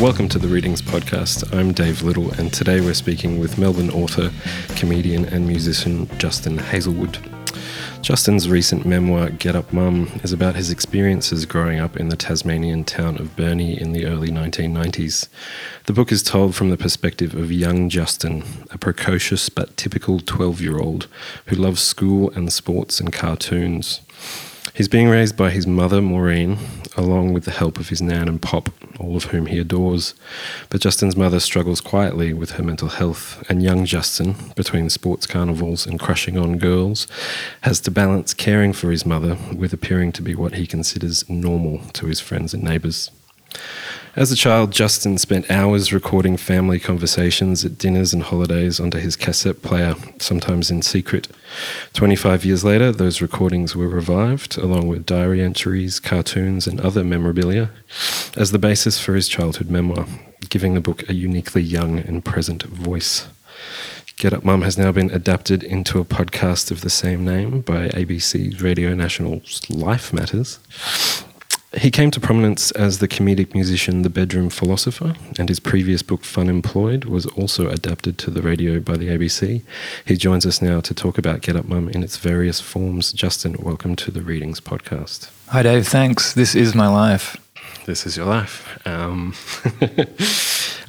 Welcome to the Readings Podcast. I'm Dave Little, and today we're speaking with Melbourne author, comedian, and musician Justin Heazlewood. Justin's recent memoir, Get Up Mum, is about his experiences growing up in the Tasmanian town of Burnie in the early 1990s. The book is told from the perspective of young Justin, a precocious but typical 12 year old who loves school and sports and cartoons. He's being raised by his mother, Maureen, along with the help of his nan and pop, all of whom he adores. But Justin's mother struggles quietly with her mental health, and young Justin, between sports carnivals and crushing on girls, has to balance caring for his mother with appearing to be what he considers normal to his friends and neighbours. As a child, Justin spent hours recording family conversations at dinners and holidays onto his cassette player, sometimes in secret. 25 years later, those recordings were revived, along with diary entries, cartoons, and other memorabilia, as the basis for his childhood memoir, giving the book a uniquely young and present voice. Get Up Mum has now been adapted into a podcast of the same name by ABC Radio National's Life Matters. He came to prominence as the comedic musician The Bedroom Philosopher, and his previous book, Funemployed, was also adapted to the radio by the ABC. He joins us now to talk about Get Up Mum in its various forms. Justin, welcome to the Readings Podcast. Hi, Dave. Thanks. This is my life. This is your life. Um,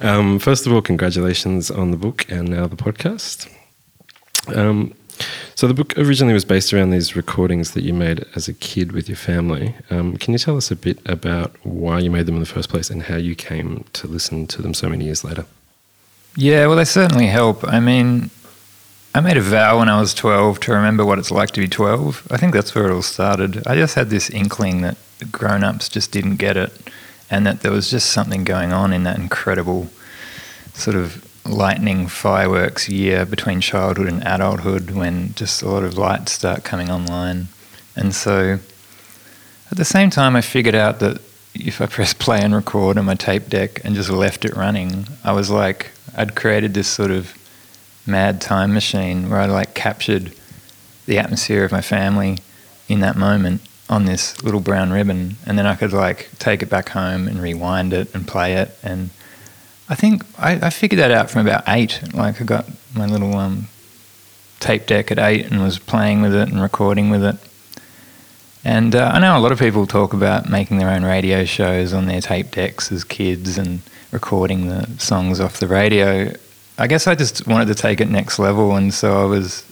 um, first of all, congratulations on the book and now the podcast. Um, so the book originally was based around these recordings that you made as a kid with your family. Um, can you tell us a bit about why you made them in the first place and how you came to listen to them so many years later? Yeah, well, they certainly help. I mean, I made a vow when I was 12 to remember what it's like to be 12. I think that's where it all started. I just had this inkling that grown ups just didn't get it and that there was just something going on in that incredible sort of lightning fireworks year between childhood and adulthood when just a lot of lights start coming online. And so at the same time, I figured out that if I press play and record on my tape deck and just left it running, I was like, I'd created this sort of mad time machine where I like captured the atmosphere of my family in that moment on this little brown ribbon. And then I could like take it back home and rewind it and play it and I think I, I, figured that out from about eight. Like I got my little um, tape deck at eight and was playing with it and recording with it. And uh, I know a lot of people talk about making their own radio shows on their tape decks as kids and recording the songs off the radio. I guess I just wanted to take it next level, and so I was.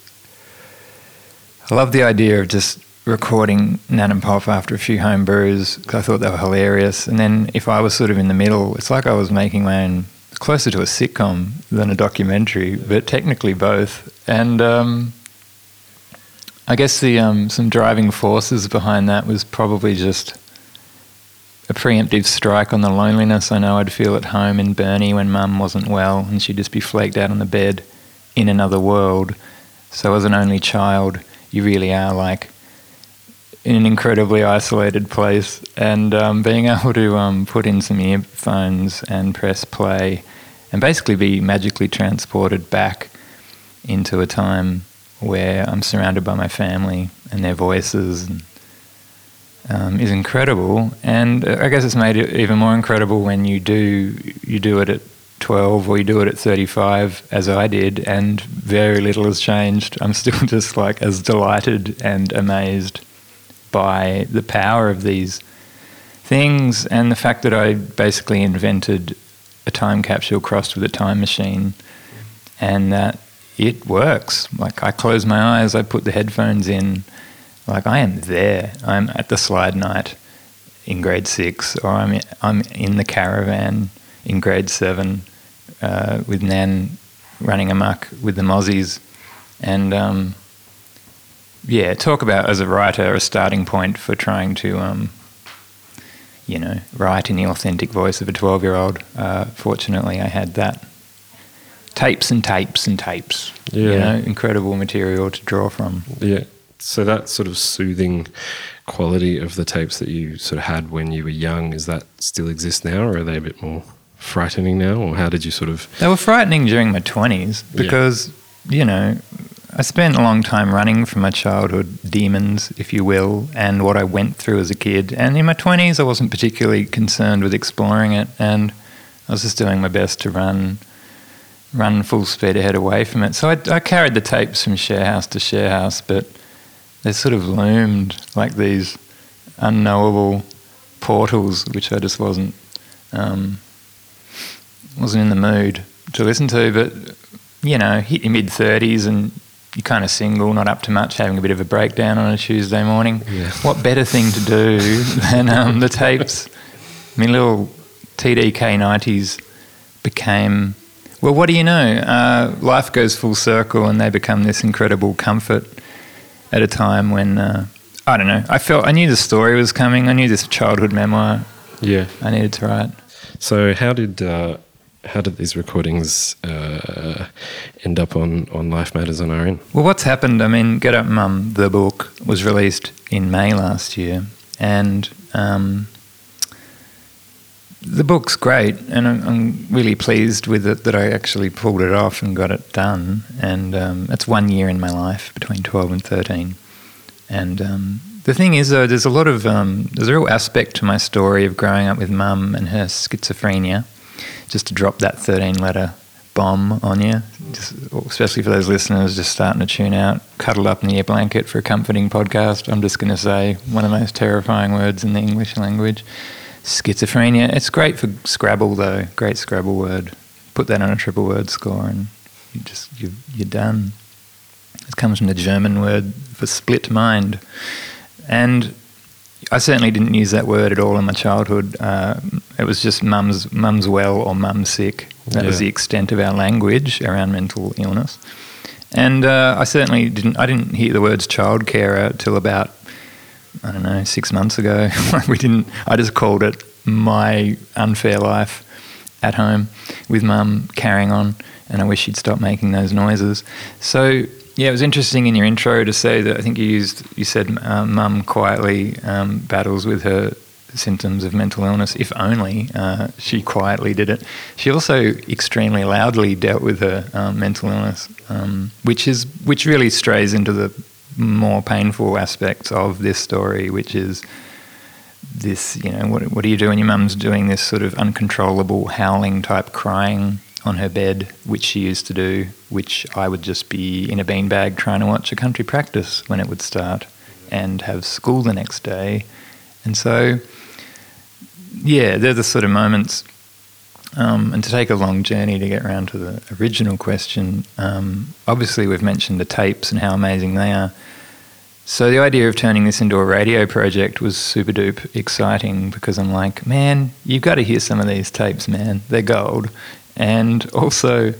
I love the idea of just recording Nan and Pop after a few home brews because I thought they were hilarious. And then if I was sort of in the middle, it's like I was making my own, closer to a sitcom than a documentary, but technically both. And um, I guess the um, some driving forces behind that was probably just a preemptive strike on the loneliness I know I'd feel at home in Burnie when Mum wasn't well and she'd just be flaked out on the bed in another world. So as an only child, you really are like in an incredibly isolated place, and um, being able to um, put in some earphones and press play, and basically be magically transported back into a time where I'm surrounded by my family and their voices, and, um, is incredible. And I guess it's made it even more incredible when you do you do it at 12 or you do it at 35 as I did and very little has changed. I'm still just like as delighted and amazed by the power of these things and the fact that I basically invented a time capsule crossed with a time machine and that it works. Like I close my eyes, I put the headphones in, like I am there. I'm at the slide night in grade six, or I'm I'm in the caravan in grade seven uh, with Nan running amok with the mozzies, and um, yeah, talk about as a writer a starting point for trying to, um, you know, write in the authentic voice of a 12 year old. Uh, fortunately, I had that. Tapes and tapes and tapes. Yeah. You know, incredible material to draw from. Yeah. So that sort of soothing quality of the tapes that you sort of had when you were young, is that still exist now or are they a bit more frightening now? Or how did you sort of. They were frightening during my 20s because, yeah. you know, I spent a long time running from my childhood demons, if you will, and what I went through as a kid. And in my 20s, I wasn't particularly concerned with exploring it. And I was just doing my best to run run full speed ahead away from it. So I, I carried the tapes from share house to share house, but they sort of loomed like these unknowable portals, which I just wasn't um, wasn't in the mood to listen to. But you know, hit your mid thirties and you're kind of single, not up to much, having a bit of a breakdown on a Tuesday morning. Yeah. What better thing to do than um, the tapes? I mean, little TDK nineties became. Well, what do you know? Uh, life goes full circle, and they become this incredible comfort at a time when uh, I don't know. I felt I knew the story was coming. I knew this childhood memoir Yeah. I needed to write. So how did uh, how did these recordings uh, end up on, on Life Matters on RN? Well, what's happened? I mean, Get Up Mum, the book, was released in May last year, and um, the book's great, and I'm, I'm really pleased with it that I actually pulled it off and got it done. And um, that's one year in my life between 12 and 13. And um, the thing is, though, there's a lot of um, there's a real aspect to my story of growing up with mum and her schizophrenia. Just to drop that 13 letter bomb on you, just, especially for those listeners just starting to tune out, cuddle up in your blanket for a comforting podcast. I'm just going to say one of the most terrifying words in the English language schizophrenia. It's great for Scrabble, though. Great Scrabble word. Put that on a triple word score, and you just you, you're done. It comes from the German word for split mind, and I certainly didn't use that word at all in my childhood. Uh, it was just mum's mum's well or mum's sick. That was the extent of our language around mental illness. And uh, I certainly didn't. I didn't hear the words child childcare till about I don't know six months ago. we didn't. I just called it my unfair life at home with mum carrying on, and I wish she'd stop making those noises. So yeah, it was interesting in your intro to say that I think you used you said uh, mum quietly um, battles with her symptoms of mental illness. If only uh, she quietly did it. She also extremely loudly dealt with her um, mental illness, um, which is which really strays into the more painful aspects of this story, which is this, you know, what, what do you do when your mum's doing this sort of uncontrollable howling type crying on her bed, which she used to do, which I would just be in a beanbag trying to watch a country practice when it would start and have school the next day. And so, yeah, they're the sort of moments. Um, and to take a long journey to get around to the original question, um, obviously we've mentioned the tapes and how amazing they are. So the idea of turning this into a radio project was super duper exciting because I'm like, man, you've got to hear some of these tapes, man. They're gold. And also,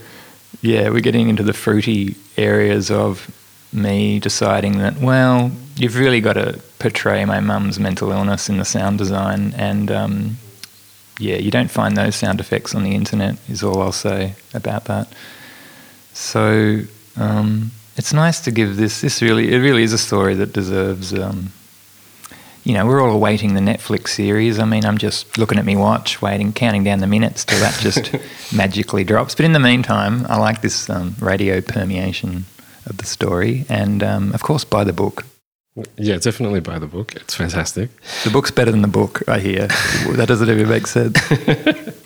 yeah, we're getting into the fruity areas of me deciding that, well, you've really got to portray my mum's mental illness in the sound design. And um, yeah, you don't find those sound effects on the internet, is all I'll say about that. So um, it's nice to give this. This really, it really is a story that deserves. Um, you know, we're all awaiting the Netflix series. I mean, I'm just looking at me watch, waiting, counting down the minutes till that just magically drops. But in the meantime, I like this um, radio permeation of the story, and um, of course, buy the book. Yeah, definitely buy the book. It's fantastic. The book's better than the book, I hear. that doesn't even make sense.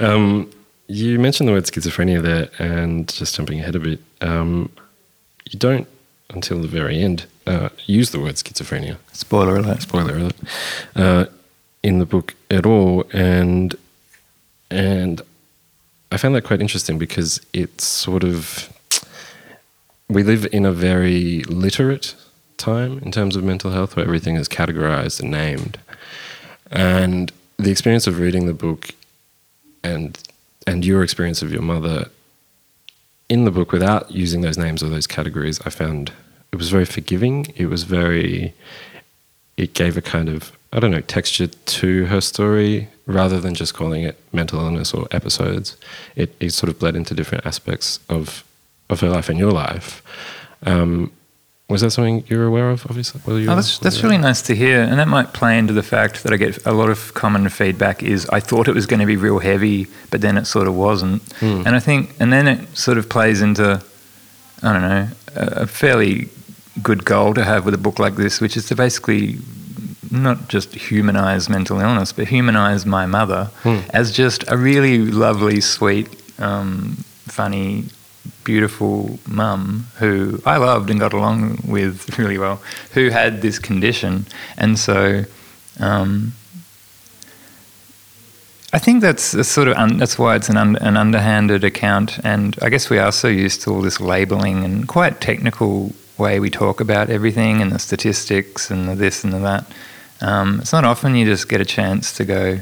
Um, you mentioned the word schizophrenia there, and just jumping ahead a bit, um, you don't until the very end uh, use the word schizophrenia. Spoiler alert. Spoiler alert. Uh, in the book at all, and and I found that quite interesting because it's sort of we live in a very literate time in terms of mental health, where everything is categorized and named, and the experience of reading the book and and your experience of your mother in the book without using those names or those categories, I found it was very forgiving. It was very, it gave a kind of, I don't know, texture to her story rather than just calling it mental illness or episodes. It, it sort of bled into different aspects of, of her life and your life. Um, was that something you were aware of, obviously? Oh, that's, that's really nice to hear. And that might play into the fact that I get a lot of common feedback is I thought it was going to be real heavy, but then it sort of wasn't. Hmm. And I think, and then it sort of plays into, I don't know, a, a fairly good goal to have with a book like this, which is to basically not just humanize mental illness, but humanize my mother Hmm. as just a really lovely, sweet, um, funny, beautiful mum who I loved and got along with really well, who had this condition. And so um, I think that's a sort of un- that's why it's an, un- an underhanded account, and I guess we are so used to all this labeling and quite technical way we talk about everything and the statistics and the this and the that. Um, it's not often you just get a chance to go,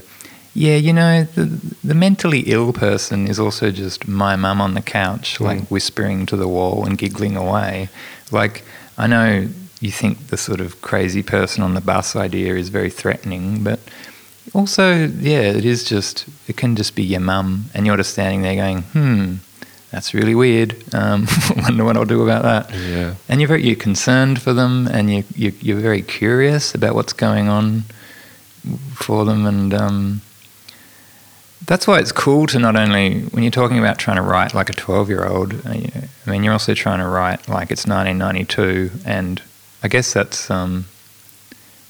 yeah, you know, the, the mentally ill person is also just my mum on the couch, like Mm. whispering to the wall and giggling away. Like I know you think the sort of crazy person on the bus idea is very threatening, but also, yeah, it is just, it can just be your mum, and you're just standing there going, hmm, that's really weird. Um, wonder what I'll do about that. Yeah. And you're very, you're concerned for them, and you, you, you're very curious about what's going on for them, and um, that's why it's cool to not only when you're talking about trying to write like a 12 year old. I mean, you're also trying to write like it's 1992, and I guess that's um,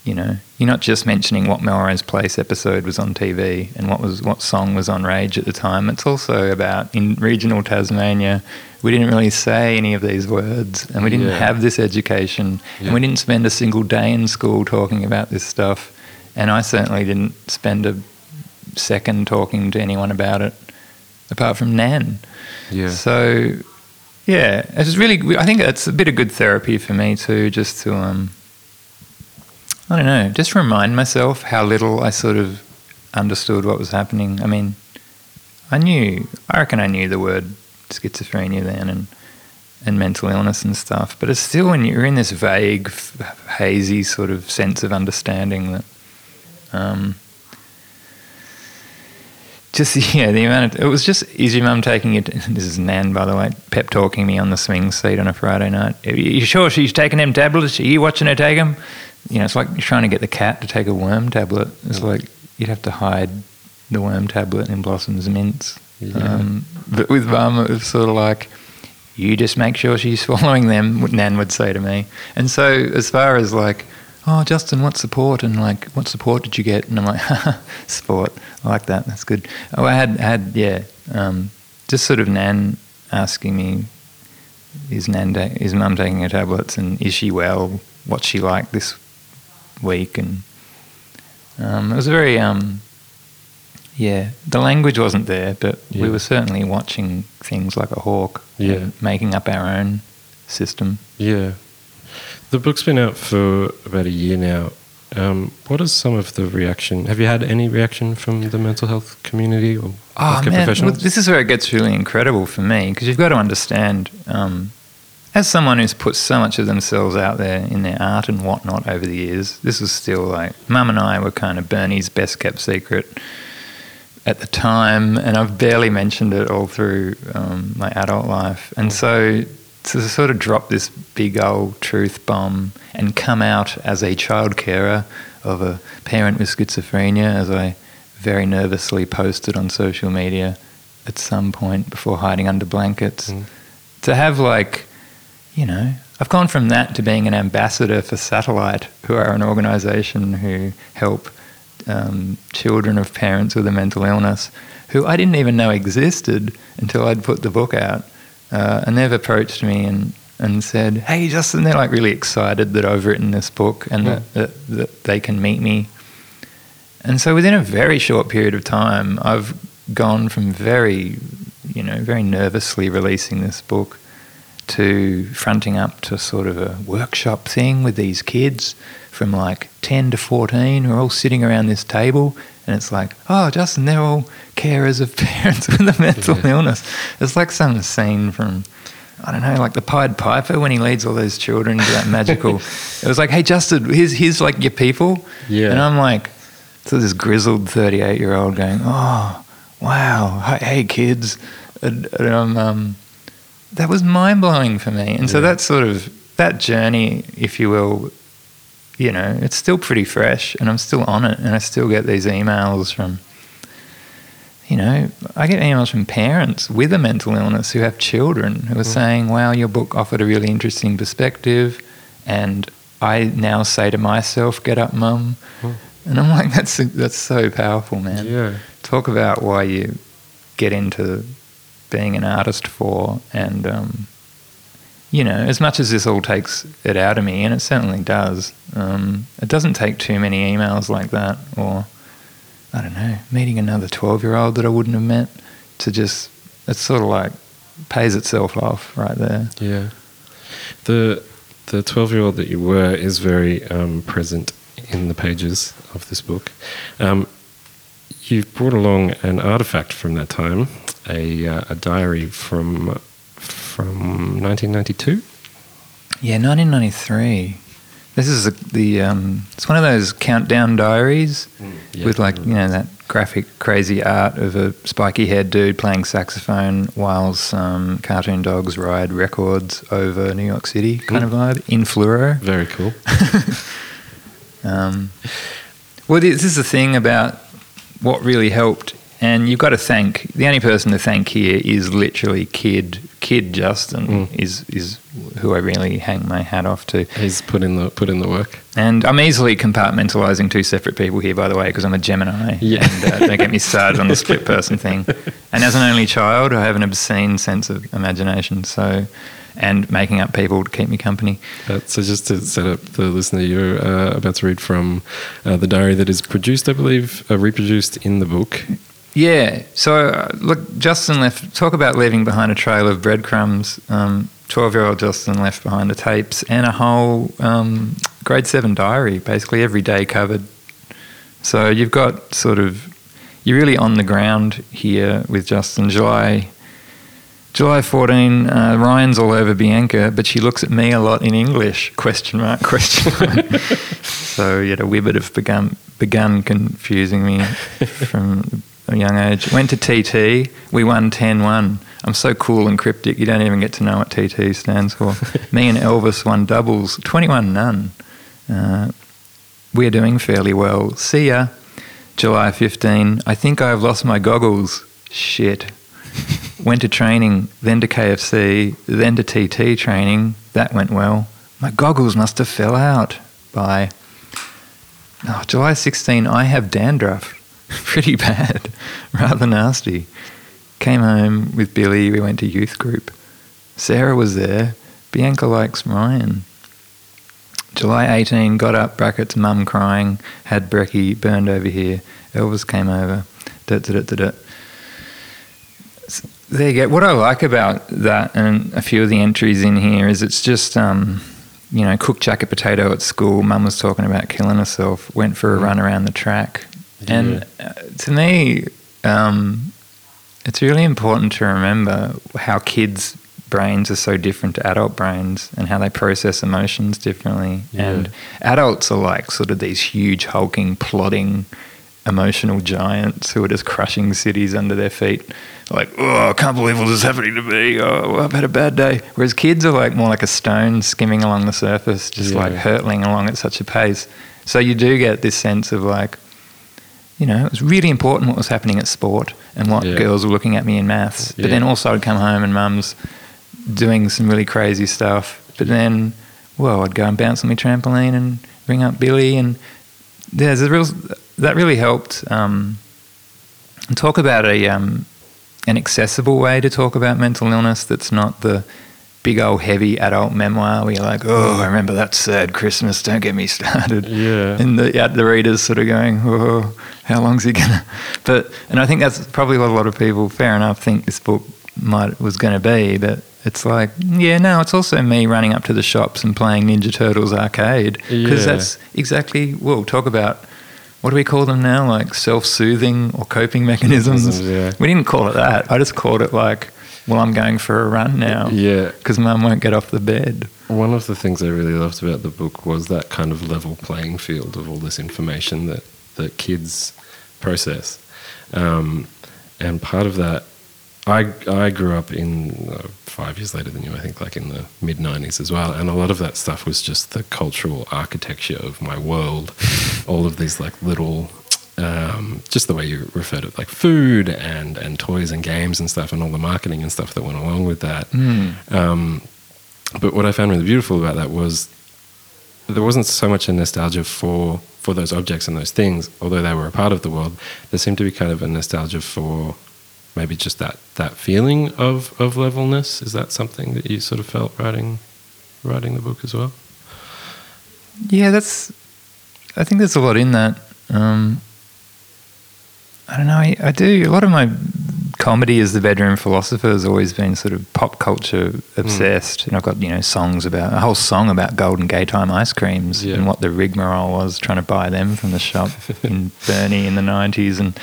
you know, you're not just mentioning what Melrose Place episode was on TV and what was what song was on Rage at the time. It's also about in regional Tasmania, we didn't really say any of these words, and we didn't Yeah. have this education, Yeah. and we didn't spend a single day in school talking about this stuff. And I certainly didn't spend a second talking to anyone about it, apart from Nan. Yeah. So, yeah, it's really. I think it's a bit of good therapy for me too, just to um, I don't know, just remind myself how little I sort of understood what was happening. I mean, I knew, I reckon I knew the word schizophrenia then and and mental illness and stuff, but it's still when you're in this vague, f- hazy sort of sense of understanding that. Um, just yeah, the amount of it was just is your mum taking it? This is Nan, by the way, pep talking me on the swing seat on a Friday night. Are you sure she's taking them tablets? Are you watching her take them? You know, it's like you're trying to get the cat to take a worm tablet. It's like you'd have to hide the worm tablet in Blossom's mints. Yeah. Um, but with mum, it was sort of like you just make sure she's swallowing them. Nan would say to me. And so as far as like oh, Justin, what support? And like, what support did you get? And I'm like, support. I like that. That's good. Oh, I had, had yeah, um, just sort of Nan asking me, is Nan, ta- is mum taking her tablets? And is she well? What's she like this week? And um, it was very, um, yeah, the language wasn't there, but we were certainly watching things like a hawk. Yeah. making up our own system. Yeah. The book's been out for about a year now. Um, what is some of the reaction? Have you had any reaction from the mental health community or Oh healthcare man, well, this is where it gets really incredible for me because you've got to understand, um, as someone who's put so much of themselves out there in their art and whatnot over the years, this was still like Mum and I were kind of Burnie's best kept secret at the time, and I've barely mentioned it all through um, my adult life, and so to sort of drop this big old truth bomb and come out as a child carer of a parent with schizophrenia, as I very nervously posted on social media at some point before hiding under blankets. Mm. To have, like, you know, I've gone from that to being an ambassador for Satellite, who are an organization who help um, children of parents with a mental illness, who I didn't even know existed until I'd put the book out. Uh, and they've approached me and, and said, Hey, Justin, they're like really excited that I've written this book and Hmm. that, that, that they can meet me. And so within a very short period of time, I've gone from very, you know, very nervously releasing this book to fronting up to sort of a workshop thing with these kids from like 10 to 14 who are all sitting around this table and it's like oh justin they're all carers of parents with a mental Yeah. illness it's like some scene from i don't know like the pied piper when he leads all those children to that magical it was like hey justin here's, here's like your people Yeah. and i'm like so this grizzled 38 year old going oh wow hey, kids and, and I'm, um, that was mind blowing for me. And so Yeah. that sort of that journey, if you will, you know, it's still pretty fresh, and I'm still on it, and I still get these emails from, you know, I get emails from parents with a mental illness who have children who are saying, "Wow, your book offered a really interesting perspective," and I now say to myself, "Get up, mum," Hmm. and I'm like, "That's that's so powerful, man." Yeah. Talk about why you get into being an artist for, and um, you know, as much as this all takes it out of me, and it certainly does, um, it doesn't take too many emails like that, or I don't know, meeting another twelve-year-old that I wouldn't have met to just it's sort of like pays itself off right there. Yeah. The the twelve year old that you were is very um, present in the pages of this book. Um, you've brought along an artifact from that time, a uh, a diary from from 1992. Yeah, 1993. This is a, the um, it's one of those countdown diaries Yeah. with like you know that graphic crazy art of a spiky haired dude playing saxophone while some cartoon dogs ride records over New York City kind of vibe in fluoro. Very cool. Um, well, this is the thing about what really helped, and you've got to thank the only person to thank here is literally Kid Kid Justin Mm. is is who I really hang my hat off to. He's put in the put in the work. And I'm easily compartmentalizing two separate people here, by the way, because I'm a Gemini. Yeah. And uh, don't get me started on the split person thing. And as an only child, I have an obscene sense of imagination. So, and making up people to keep me company. Uh, so just to set up the listener, you're uh, about to read from uh, the diary that is produced, I believe, uh, reproduced in the book. Yeah. So, uh, look, Justin left, talk about leaving behind a trail of breadcrumbs. 12 year old Justin left behind the tapes and a whole um, grade seven diary, basically every day covered. So, you've got sort of, you're really on the ground here with Justin. July. July 14, uh, Ryan's all over Bianca, but she looks at me a lot in English, question mark, question mark. so, yeah, the Wibbit have begun, begun confusing me from a young age. Went to TT, we won 10 1. I'm so cool and cryptic, you don't even get to know what TT stands for. me and Elvis won doubles, 21 none. Uh, we're doing fairly well. See ya. July 15, I think I've lost my goggles. Shit. Went to training, then to KFC, then to TT training. That went well. My goggles must have fell out. Bye. Oh, July 16, I have dandruff. Pretty bad. Rather nasty. Came home with Billy. We went to youth group. Sarah was there. Bianca likes Ryan. July 18, got up, brackets, mum crying, had brekkie, burned over here. Elvis came over. Da, da, da, There you go. What I like about that and a few of the entries in here is it's just, um, you know, cooked jacket potato at school. Mum was talking about killing herself, went for a run around the track. And uh, to me, um, it's really important to remember how kids' brains are so different to adult brains and how they process emotions differently. Yeah. And adults are like sort of these huge, hulking, plodding, emotional giants who are just crushing cities under their feet. Like, oh, I can't believe all this is happening to me. Oh, I've had a bad day. Whereas kids are like more like a stone skimming along the surface, just like hurtling along at such a pace. So you do get this sense of like, you know, it was really important what was happening at sport and what Yeah. girls were looking at me in maths. But Yeah. then also I'd come home and mum's doing some really crazy stuff. But then, well, I'd go and bounce on my trampoline and ring up Billy. And there's a real, that really helped. Um, and talk about a, um, an accessible way to talk about mental illness that's not the big old heavy adult memoir where you're like, oh, I remember that sad Christmas, don't get me started Yeah. and the yeah, the readers sort of going, "Oh, how long's he gonna?" But and I think that's probably what a lot of people, fair enough, think this book might was going to be. But it's like, yeah, no, it's also me running up to the shops and playing Ninja Turtles arcade because Yeah. that's exactly. We'll talk about what do we call them now, like self-soothing or coping mechanisms. Mechanisms, yeah. We didn't call it that. I just called it like, well, I'm going for a run now Yeah. because mum won't get off the bed. One of the things I really loved about the book was that kind of level playing field of all this information that, that kids process. Um, and part of that, I, I grew up in uh, five years later than you, I think, like in the mid 90s as well. And a lot of that stuff was just the cultural architecture of my world. all of these like little, um, just the way you refer to it, like food and, and toys and games and stuff, and all the marketing and stuff that went along with that. Um, but what I found really beautiful about that was there wasn't so much a nostalgia for for those objects and those things, although they were a part of the world. There seemed to be kind of a nostalgia for maybe just that that feeling of of levelness. Is that something that you sort of felt writing writing the book as well? Yeah, that's. I think there's a lot in that. Um, I don't know. I, I, do a lot of my comedy as the bedroom philosopher has always been sort of pop culture obsessed, mm. and I've got you know songs about a whole song about Golden Gay Time ice creams yeah. and what the rigmarole was trying to buy them from the shop in Burnie in the '90s, and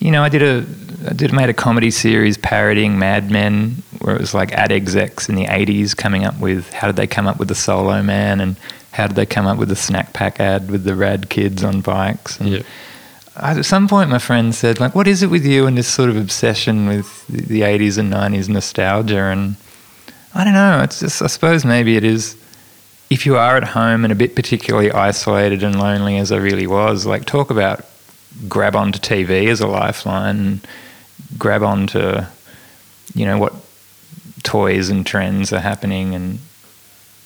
you know I did a I did made a comedy series parodying Mad Men, where it was like ad execs in the '80s coming up with how did they come up with the Solo Man and how did they come up with the snack pack ad with the rad kids on bikes? And yeah. At some point, my friend said, like, what is it with you and this sort of obsession with the 80s and 90s nostalgia? And I don't know. It's just, I suppose maybe it is, if you are at home and a bit particularly isolated and lonely as I really was, like, talk about grab onto TV as a lifeline, grab onto, you know, what toys and trends are happening and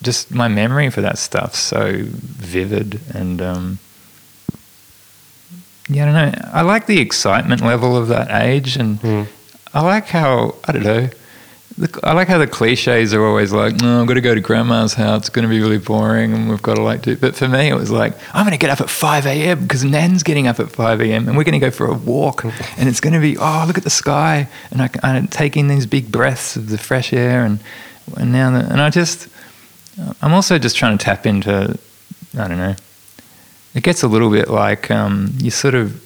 just my memory for that stuff so vivid and um, yeah, I don't know. I like the excitement level of that age, and mm. I like how I don't know. I like how the cliches are always like, "No, I've got to go to grandma's house. It's going to be really boring, and we've got to like do." But for me, it was like, "I'm going to get up at 5 a.m. because Nan's getting up at 5 a.m. and we're going to go for a walk, and it's going to be oh, look at the sky, and I, I take in these big breaths of the fresh air, and and now, the, and I just I'm also just trying to tap into, I don't know. It gets a little bit like um, you sort of.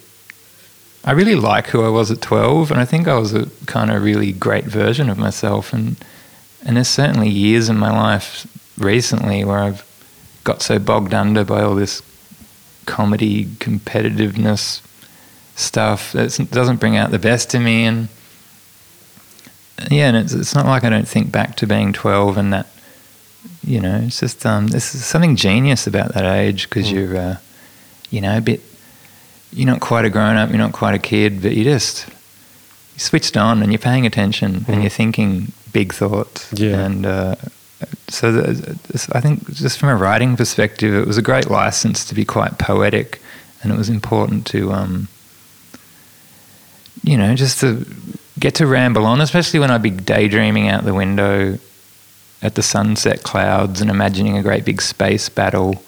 I really like who I was at 12, and I think I was a kind of really great version of myself. And and there's certainly years in my life recently where I've got so bogged under by all this comedy competitiveness stuff that doesn't bring out the best in me. And yeah, and it's, it's not like I don't think back to being 12 and that you know, it's just um, there's something genius about that age because mm. you're, uh, you know, a bit. You're not quite a grown up. You're not quite a kid, but you just you switched on and you're paying attention mm. and you're thinking big thoughts. Yeah. And uh, so the, I think just from a writing perspective, it was a great license to be quite poetic, and it was important to, um, you know, just to get to ramble on, especially when I'd be daydreaming out the window at the sunset clouds and imagining a great big space battle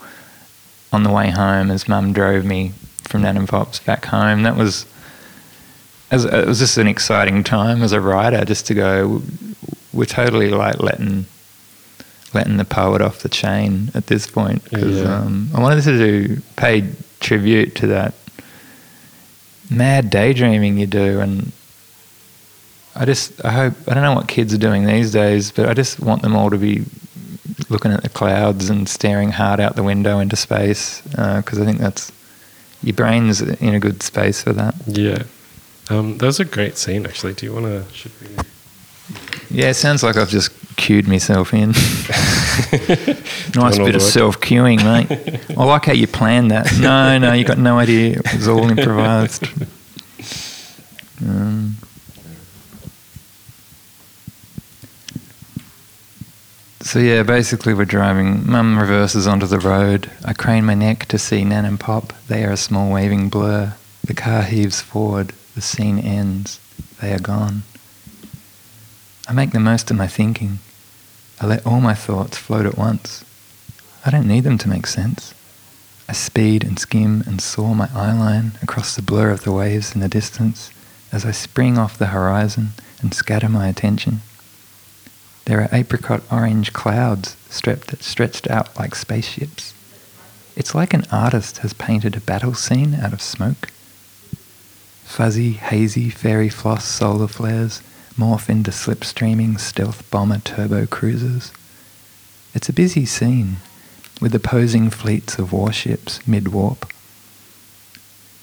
on the way home as mum drove me from Nan and Pop's back home. That was as it was just an exciting time as a writer just to go we're totally like letting letting the poet off the chain at this point because yeah. um, I wanted to do pay tribute to that mad daydreaming you do and I just I hope I don't know what kids are doing these days, but I just want them all to be looking at the clouds and staring hard out the window into space because uh, I think that's your brain's in a good space for that. Yeah, um, that was a great scene. Actually, do you want to? Should we? Yeah, it sounds like I've just cued myself in. nice bit of self cueing, mate. I like how you planned that. No, no, you got no idea. It was all improvised. Um, So yeah, basically we're driving. Mum reverses onto the road. I crane my neck to see Nan and Pop. They are a small waving blur. The car heaves forward. The scene ends. They are gone. I make the most of my thinking. I let all my thoughts float at once. I don't need them to make sense. I speed and skim and soar my eyeline across the blur of the waves in the distance as I spring off the horizon and scatter my attention. There are apricot orange clouds that stretched out like spaceships. It's like an artist has painted a battle scene out of smoke. Fuzzy, hazy fairy floss solar flares morph into slipstreaming stealth bomber turbo cruisers. It's a busy scene, with opposing fleets of warships mid warp,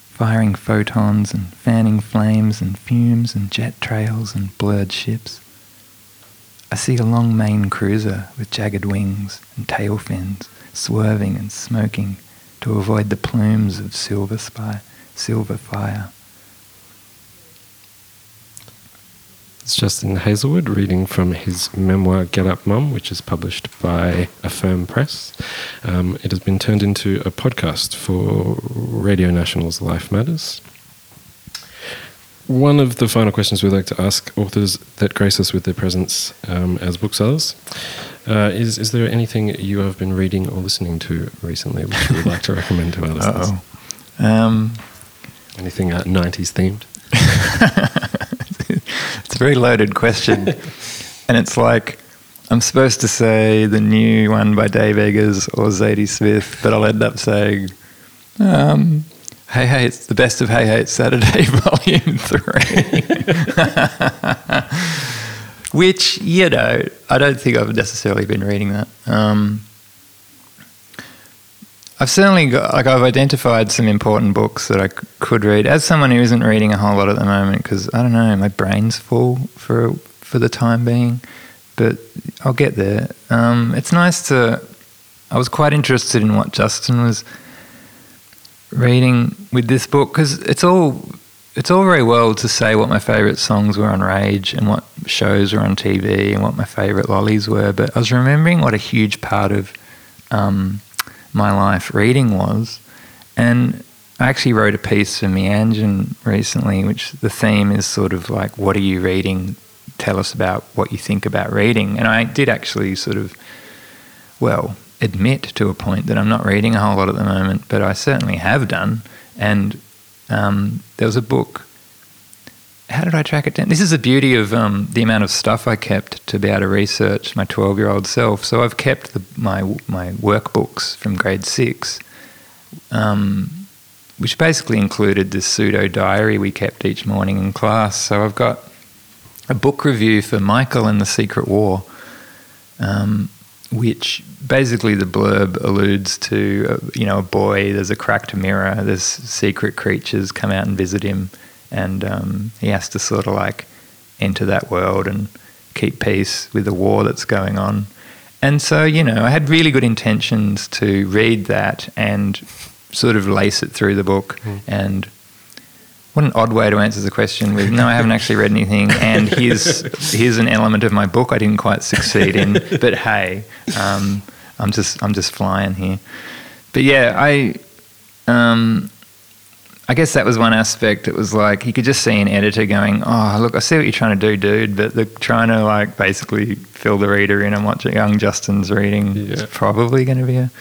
firing photons and fanning flames and fumes and jet trails and blurred ships. I see a long main cruiser with jagged wings and tail fins swerving and smoking to avoid the plumes of silver spy, silver fire. It's Justin Heazlewood reading from his memoir Get Up Mum, which is published by Affirm Press. Um, it has been turned into a podcast for Radio National's Life Matters. One of the final questions we'd like to ask authors that grace us with their presence um, as booksellers uh, is Is there anything you have been reading or listening to recently which you would like to recommend to our listeners? Um, Anything uh, 90s themed? it's a very loaded question. and it's like, I'm supposed to say the new one by Dave Eggers or Zadie Smith, but I'll end up saying, um, Hey Hey, it's the best of Hey Hey, it's Saturday, Volume 3. Which, you know, I don't think I've necessarily been reading that. Um, I've certainly got, like, I've identified some important books that I c- could read. As someone who isn't reading a whole lot at the moment, because I don't know, my brain's full for, for the time being, but I'll get there. Um, it's nice to, I was quite interested in what Justin was reading with this book, because it's all, it's all very well to say what my favourite songs were on Rage and what shows were on TV and what my favourite lollies were, but I was remembering what a huge part of um, my life reading was. And I actually wrote a piece for Meanjin recently, which the theme is sort of like, what are you reading? Tell us about what you think about reading. And I did actually sort of, well, admit to a point that I'm not reading a whole lot at the moment, but I certainly have done. And um, there was a book. How did I track it down? This is the beauty of um, the amount of stuff I kept to be able to research my 12 year old self. So I've kept the, my, my workbooks from grade six, um, which basically included this pseudo diary we kept each morning in class. So I've got a book review for Michael and the Secret War, um, which basically the blurb alludes to, uh, you know, a boy, there's a cracked mirror, there's secret creatures come out and visit him, and um, he has to sort of like enter that world and keep peace with the war that's going on. And so, you know, I had really good intentions to read that and sort of lace it through the book. Mm. And what an odd way to answer the question with no, I haven't actually read anything. And here's here's an element of my book I didn't quite succeed in. But hey, um, I'm just I'm just flying here. But yeah, I um, I guess that was one aspect. It was like you could just see an editor going, "Oh, look, I see what you're trying to do, dude," but they're trying to like basically fill the reader in on what young Justin's reading. Yeah. It's probably going to be a,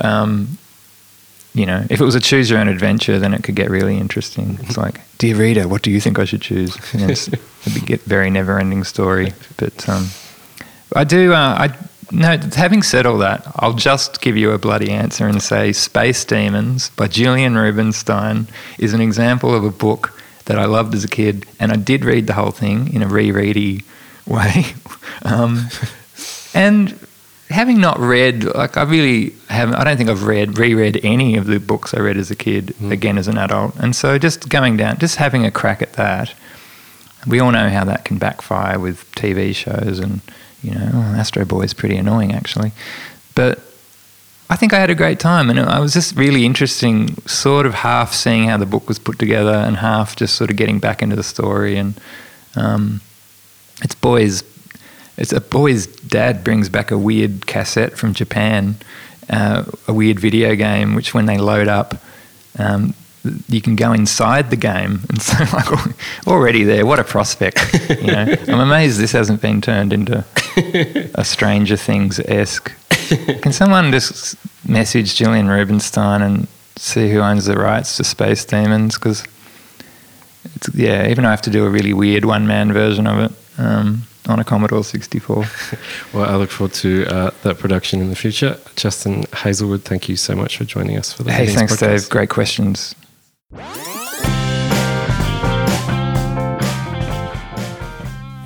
um, you know, if it was a choose your own adventure, then it could get really interesting. It's like, dear reader, what do you think I should choose? And it's, get very never ending story. But um, I do. Uh, I no, having said all that, I'll just give you a bloody answer and say Space Demons by Gillian Rubinstein is an example of a book that I loved as a kid, and I did read the whole thing in a reready way. um, and having not read, like I really haven't, I don't think I've read, reread any of the books I read as a kid mm. again as an adult. And so just going down, just having a crack at that, we all know how that can backfire with TV shows and you know, oh, Astro Boy is pretty annoying actually. But I think I had a great time, and I was just really interesting, sort of half seeing how the book was put together, and half just sort of getting back into the story. And um, it's boys, it's a boy's dad brings back a weird cassette from Japan, uh, a weird video game, which when they load up, um, you can go inside the game, and so like already there, what a prospect! You know, I'm amazed this hasn't been turned into a Stranger Things esque. Can someone just message Gillian Rubinstein and see who owns the rights to Space Demons? Because yeah, even I have to do a really weird one man version of it. Um, on a Commodore 64. well, I look forward to uh, that production in the future. Justin Heazlewood, thank you so much for joining us for the Hey, thanks, podcast. Dave. Great questions.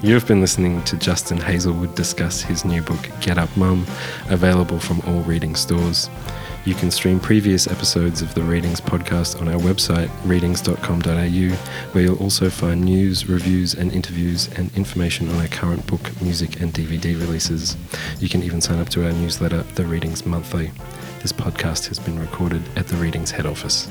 You've been listening to Justin Heazlewood discuss his new book, Get Up Mum, available from all reading stores. You can stream previous episodes of the Readings podcast on our website, readings.com.au, where you'll also find news, reviews, and interviews and information on our current book, music, and DVD releases. You can even sign up to our newsletter, The Readings Monthly. This podcast has been recorded at the Readings head office.